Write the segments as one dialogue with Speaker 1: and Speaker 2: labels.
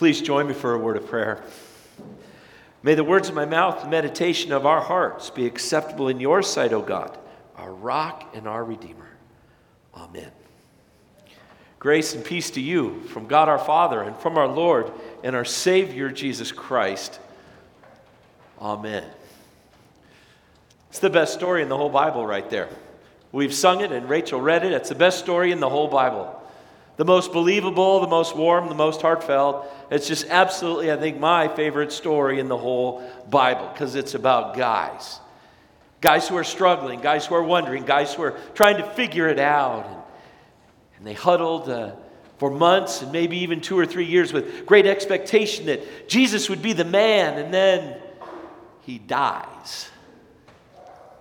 Speaker 1: Please join me for a word of prayer. May the words of my mouth the meditation of our hearts be acceptable in your sight, O God, our rock and our redeemer. Amen. Grace and peace to you from God our Father and from our Lord and our Savior Jesus Christ. Amen. It's the best story in the whole Bible, right there. We've sung it and Rachel read it. It's the best story in the whole Bible the most believable, the most warm, the most heartfelt. It's just absolutely, I think, my favorite story in the whole Bible because it's about guys. Guys who are struggling, guys who are wondering, guys who are trying to figure it out. And, and they huddled uh, for months and maybe even two or three years with great expectation that Jesus would be the man, and then he dies.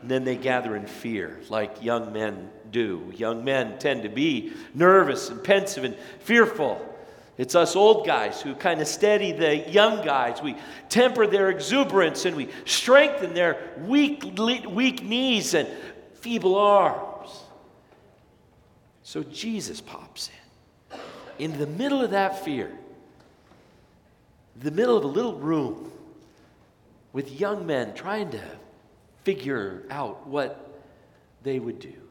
Speaker 1: And then they gather in fear, like young men do. Young men tend to be nervous and pensive and fearful. It's us old guys who kind of steady the young guys. We temper their exuberance and we strengthen their weak, weak knees and feeble arms. So Jesus pops in. In the middle of that fear, the middle of a little room with young men trying to figure out what they would do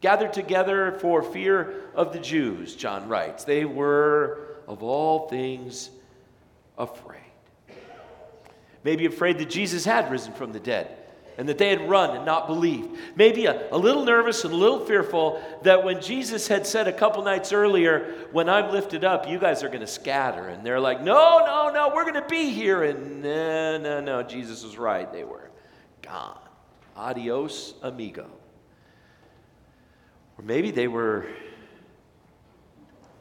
Speaker 1: gathered together for fear of the Jews, John writes. They were, of all things, afraid. Maybe afraid that Jesus had risen from the dead and that they had run and not believed. Maybe a, a little nervous and a little fearful that when Jesus had said a couple nights earlier, When I'm lifted up, you guys are going to scatter. And they're like, No, no, no, we're going to be here. And no, no, no, Jesus was right. They were gone. Adios, amigo. Or maybe they were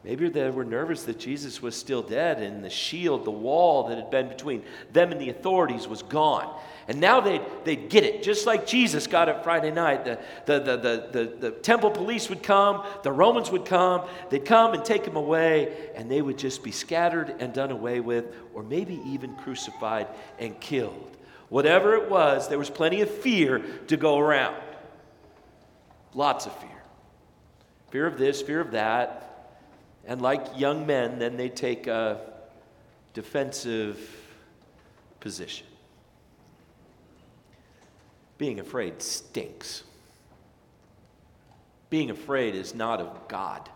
Speaker 1: maybe they were nervous that Jesus was still dead and the shield, the wall that had been between them and the authorities was gone. And now they'd, they'd get it, just like Jesus got it Friday night. The, the, the, the, the, the temple police would come, the Romans would come, they'd come and take him away, and they would just be scattered and done away with, or maybe even crucified and killed. Whatever it was, there was plenty of fear to go around. Lots of fear fear of this, fear of that. And like young men, then they take a defensive position. Being afraid stinks. Being afraid is not of God.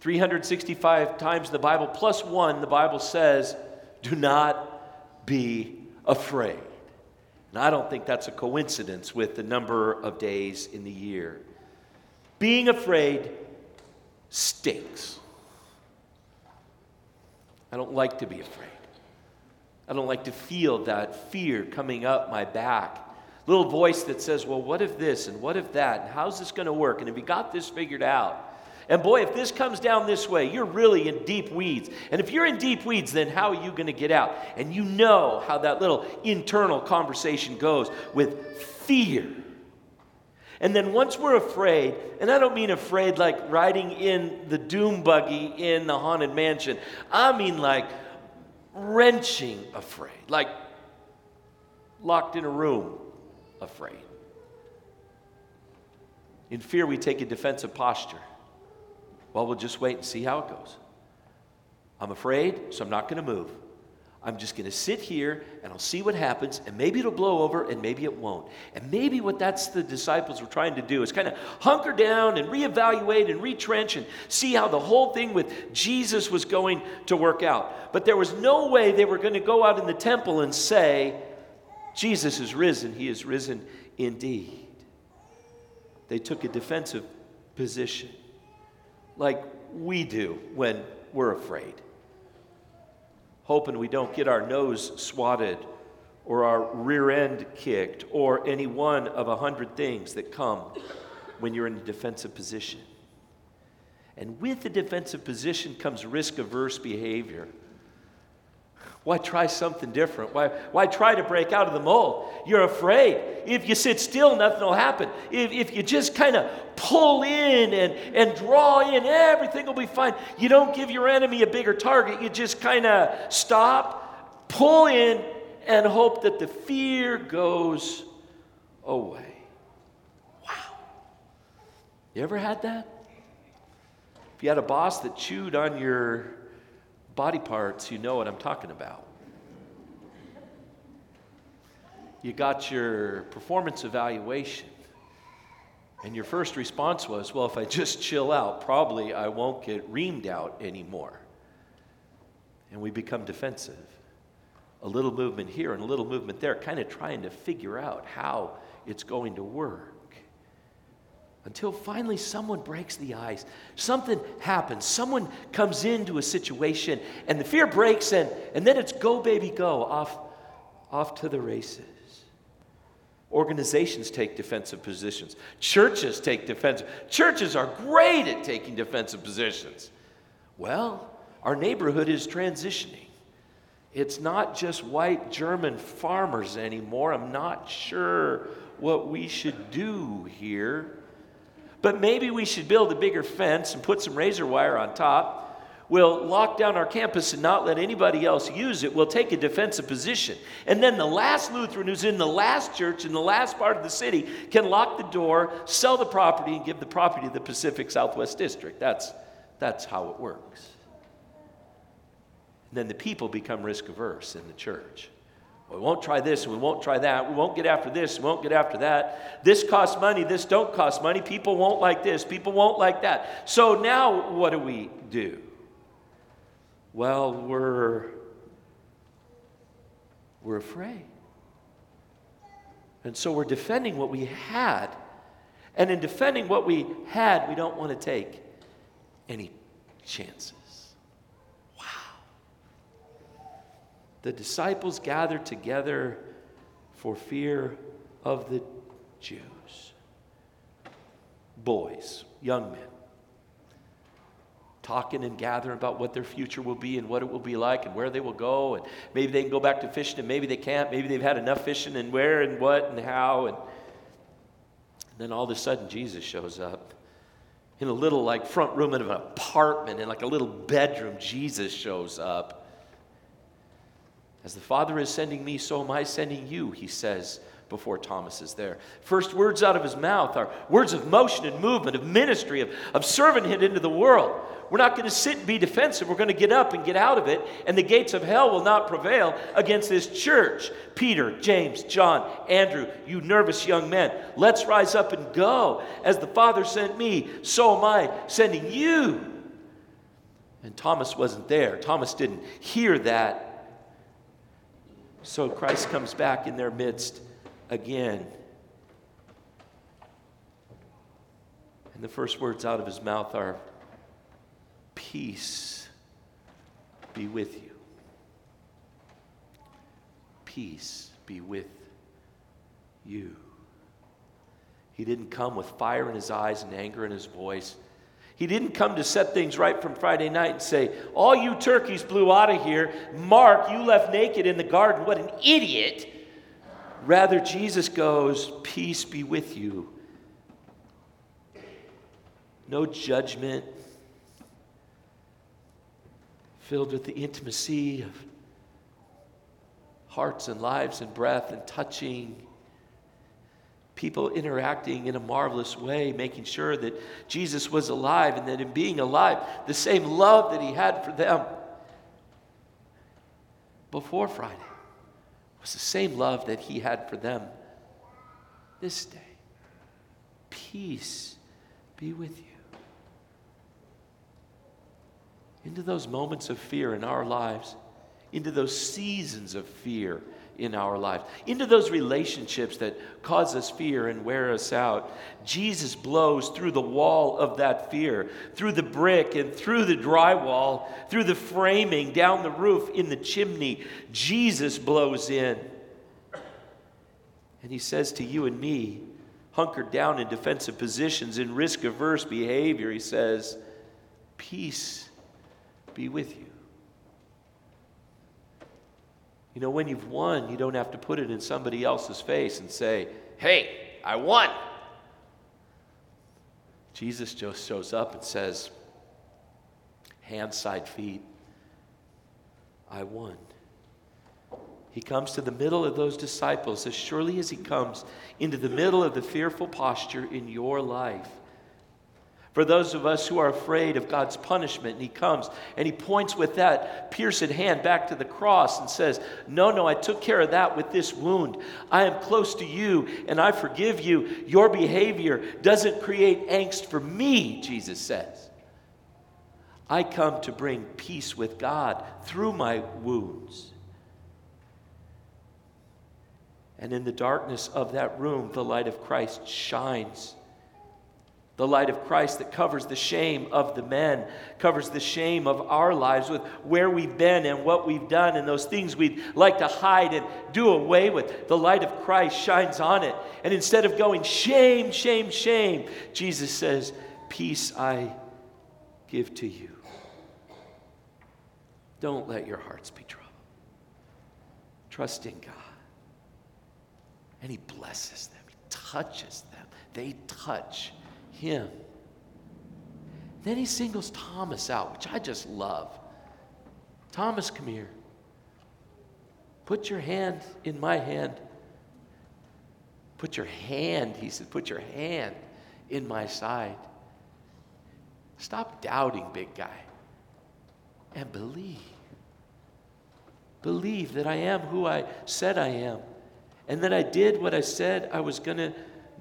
Speaker 1: 365 times in the Bible, plus one, the Bible says, do not be afraid. And I don't think that's a coincidence with the number of days in the year. Being afraid stinks. I don't like to be afraid. I don't like to feel that fear coming up my back. Little voice that says, Well, what if this and what if that? And how's this going to work? And have you got this figured out? And boy, if this comes down this way, you're really in deep weeds. And if you're in deep weeds, then how are you going to get out? And you know how that little internal conversation goes with fear. And then once we're afraid, and I don't mean afraid like riding in the doom buggy in the haunted mansion, I mean like wrenching afraid, like locked in a room afraid. In fear, we take a defensive posture. Well, we'll just wait and see how it goes. I'm afraid, so I'm not going to move. I'm just going to sit here and I'll see what happens, and maybe it'll blow over and maybe it won't. And maybe what that's the disciples were trying to do is kind of hunker down and reevaluate and retrench and see how the whole thing with Jesus was going to work out. But there was no way they were going to go out in the temple and say, Jesus is risen, he is risen indeed. They took a defensive position like we do when we're afraid hoping we don't get our nose swatted or our rear end kicked or any one of a hundred things that come when you're in a defensive position. And with the defensive position comes risk averse behavior. Why try something different? Why, why try to break out of the mold? You're afraid. If you sit still, nothing will happen. If, if you just kind of pull in and, and draw in, everything will be fine. You don't give your enemy a bigger target. You just kind of stop, pull in, and hope that the fear goes away. Wow. You ever had that? If you had a boss that chewed on your body parts, you know what I'm talking about. You got your performance evaluation, and your first response was, Well, if I just chill out, probably I won't get reamed out anymore. And we become defensive. A little movement here and a little movement there, kind of trying to figure out how it's going to work until finally someone breaks the ice. Something happens. Someone comes into a situation and the fear breaks and, and then it's go, baby, go, off, off to the races. Organizations take defensive positions. Churches take defensive. Churches are great at taking defensive positions. Well, our neighborhood is transitioning. It's not just white German farmers anymore. I'm not sure what we should do here. But maybe we should build a bigger fence and put some razor wire on top. We'll lock down our campus and not let anybody else use it. We'll take a defensive position. And then the last Lutheran who's in the last church in the last part of the city can lock the door, sell the property, and give the property to the Pacific Southwest District. That's, that's how it works. And then the people become risk averse in the church. We won't try this we won't try that. We won't get after this, we won't get after that. This costs money, this don't cost money. People won't like this, people won't like that. So now what do we do? Well, we're we're afraid. And so we're defending what we had. And in defending what we had, we don't want to take any chances. The disciples gathered together for fear of the Jews. Boys, young men, talking and gathering about what their future will be and what it will be like and where they will go. And maybe they can go back to fishing and maybe they can't. Maybe they've had enough fishing and where and what and how. And then all of a sudden, Jesus shows up in a little like front room of an apartment in like a little bedroom. Jesus shows up. As the Father is sending me, so am I sending you, he says before Thomas is there. First words out of his mouth are words of motion and movement, of ministry, of, of servanthood into the world. We're not going to sit and be defensive. We're going to get up and get out of it, and the gates of hell will not prevail against this church. Peter, James, John, Andrew, you nervous young men, let's rise up and go. As the Father sent me, so am I sending you. And Thomas wasn't there. Thomas didn't hear that so Christ comes back in their midst again. And the first words out of his mouth are, Peace be with you. Peace be with you. He didn't come with fire in his eyes and anger in his voice. He didn't come to set things right from Friday night and say, All you turkeys blew out of here. Mark, you left naked in the garden. What an idiot. Rather, Jesus goes, Peace be with you. No judgment, filled with the intimacy of hearts and lives and breath and touching people interacting in a marvelous way, making sure that Jesus was alive and that in being alive, the same love that he had for them before Friday was the same love that he had for them this day. Peace be with you. Into those moments of fear in our lives, into those seasons of fear in our lives, into those relationships that cause us fear and wear us out. Jesus blows through the wall of that fear, through the brick and through the drywall, through the framing, down the roof, in the chimney. Jesus blows in. And he says to you and me, hunkered down in defensive positions, in risk averse behavior, he says, Peace be with you. You know, when you've won, you don't have to put it in somebody else's face and say, Hey, I won. Jesus just shows up and says, Hands, side, feet, I won. He comes to the middle of those disciples as surely as he comes into the middle of the fearful posture in your life. For those of us who are afraid of God's punishment, and He comes and He points with that pierced hand back to the cross and says, No, no, I took care of that with this wound. I am close to you and I forgive you. Your behavior doesn't create angst for me, Jesus says. I come to bring peace with God through my wounds. And in the darkness of that room, the light of Christ shines. The light of Christ that covers the shame of the men, covers the shame of our lives with where we've been and what we've done and those things we'd like to hide and do away with. The light of Christ shines on it. And instead of going, shame, shame, shame, Jesus says, Peace I give to you. Don't let your hearts be troubled. Trust in God. And He blesses them, He touches them. They touch Him. Then He singles Thomas out, which I just love. Thomas, come here. Put your hand in my hand. Put your hand, he said, put your hand in my side. Stop doubting, big guy, and believe. Believe that I am who I said I am and that I did what I said I was going to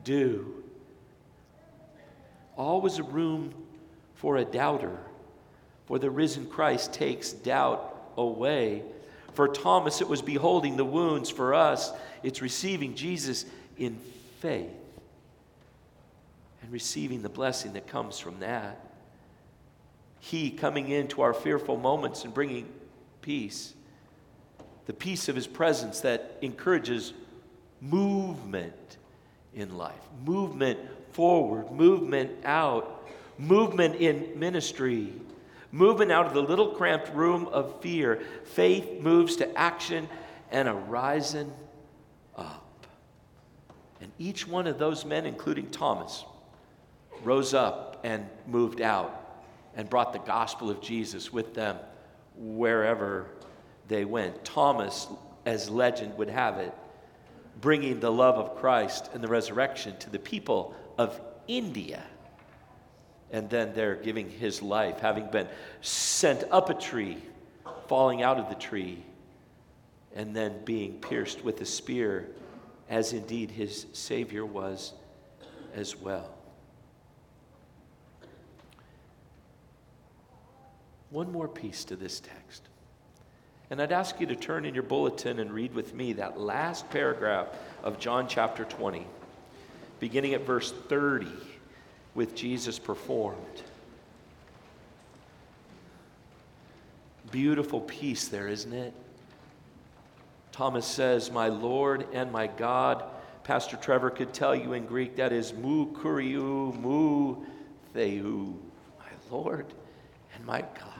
Speaker 1: do. Always a room for a doubter, for the risen Christ takes doubt away. For Thomas, it was beholding the wounds. For us, it's receiving Jesus in faith and receiving the blessing that comes from that. He coming into our fearful moments and bringing peace, the peace of His presence that encourages movement in life, movement forward, movement out, movement in ministry, movement out of the little cramped room of fear. Faith moves to action and a rising up. And each one of those men, including Thomas, rose up and moved out and brought the gospel of Jesus with them wherever they went. Thomas, as legend would have it, bringing the love of Christ and the resurrection to the people of India. And then there giving his life, having been sent up a tree, falling out of the tree, and then being pierced with a spear, as indeed his Savior was as well. One more piece to this text. And I'd ask you to turn in your bulletin and read with me that last paragraph of John chapter 20, beginning at verse 30, with Jesus performed. Beautiful piece there, isn't it? Thomas says, My Lord and my God. Pastor Trevor could tell you in Greek that is mu kuriou, mu theou, my Lord and my God.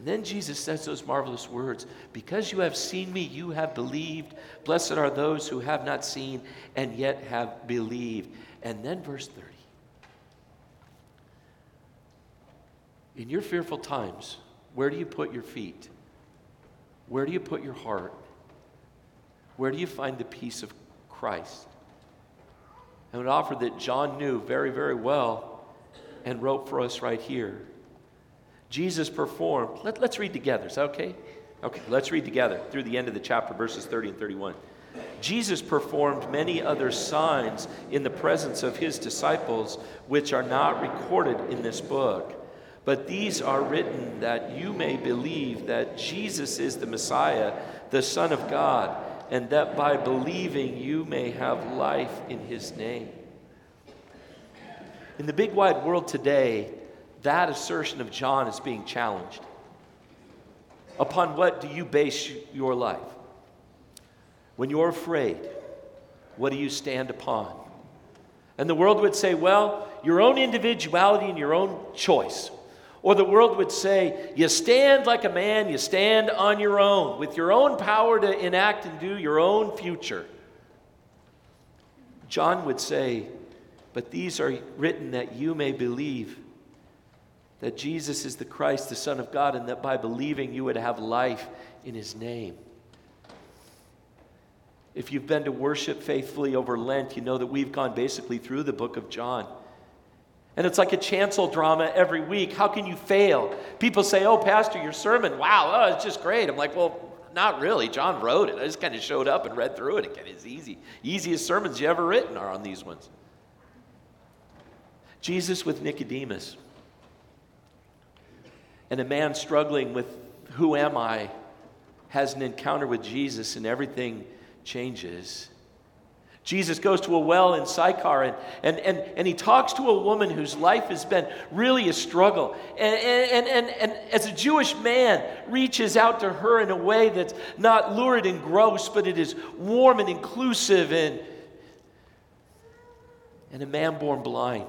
Speaker 1: And then Jesus says those marvelous words Because you have seen me, you have believed. Blessed are those who have not seen and yet have believed. And then verse 30. In your fearful times, where do you put your feet? Where do you put your heart? Where do you find the peace of Christ? And an offer that John knew very, very well and wrote for us right here. Jesus performed. Let, us read together. Is that okay? Okay, let's read together through the end of the chapter, verses 30 and 31. Jesus performed many other signs in the presence of his disciples, which are not recorded in this book. But these are written that you may believe that Jesus is the Messiah, the Son of God, and that by believing you may have life in his name. In the big wide world today, that assertion of John is being challenged. Upon what do you base your life? When you're afraid, what do you stand upon? And the world would say, well, your own individuality and your own choice. Or the world would say, you stand like a man, you stand on your own, with your own power to enact and do your own future. John would say, but these are written that you may believe that Jesus is the Christ, the Son of God, and that by believing you would have life in his name. If you've been to worship faithfully over Lent, you know that we've gone basically through the book of John. And it's like a chancel drama every week. How can you fail? People say, Oh, Pastor, your sermon, wow, oh, it's just great. I'm like, Well, not really. John wrote it. I just kind of showed up and read through it again. It's easy. Easiest sermons you ever written are on these ones. Jesus with Nicodemus. And a man struggling with who am I has an encounter with Jesus and everything changes. Jesus goes to a well in Sychar and, and, and, and he talks to a woman whose life has been really a struggle. And, and, and, and, as a Jewish man, reaches out to her in a way that's not lurid and gross, but it is warm and inclusive. And, and a man born blind.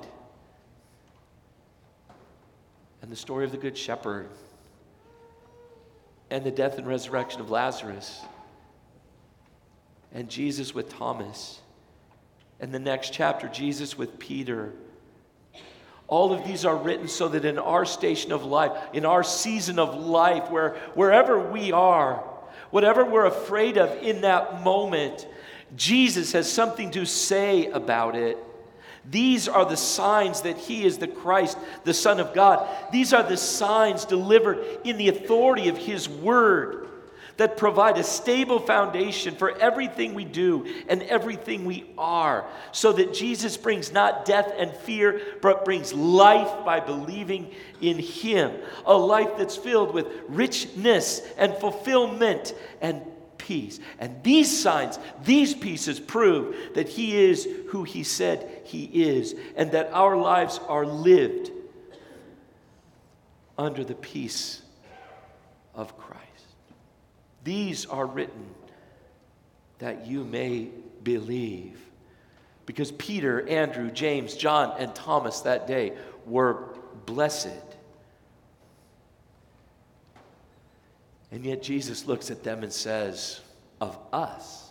Speaker 1: And the story of the Good Shepherd. And the death and resurrection of Lazarus and Jesus with Thomas. And the next chapter, Jesus with Peter. All of these are written so that in our station of life, in our season of life, where, wherever we are, whatever we're afraid of in that moment, Jesus has something to say about it. These are the signs that He is the Christ, the Son of God. These are the signs delivered in the authority of His Word that provide a stable foundation for everything we do and everything we are, so that Jesus brings not death and fear, but brings life by believing in Him. A life that's filled with richness and fulfillment and peace. And these signs, these pieces prove that He is who He said He is, and that our lives are lived under the peace of Christ. These are written that you may believe. Because Peter, Andrew, James, John, and Thomas that day were blessed. And yet Jesus looks at them and says, Of us,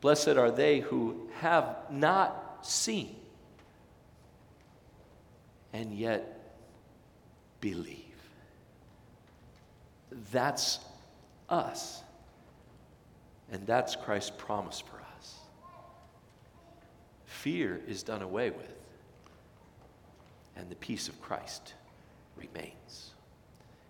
Speaker 1: blessed are they who have not seen and yet believe. That's us. And that's Christ's promise for us. Fear is done away with, and the peace of Christ remains.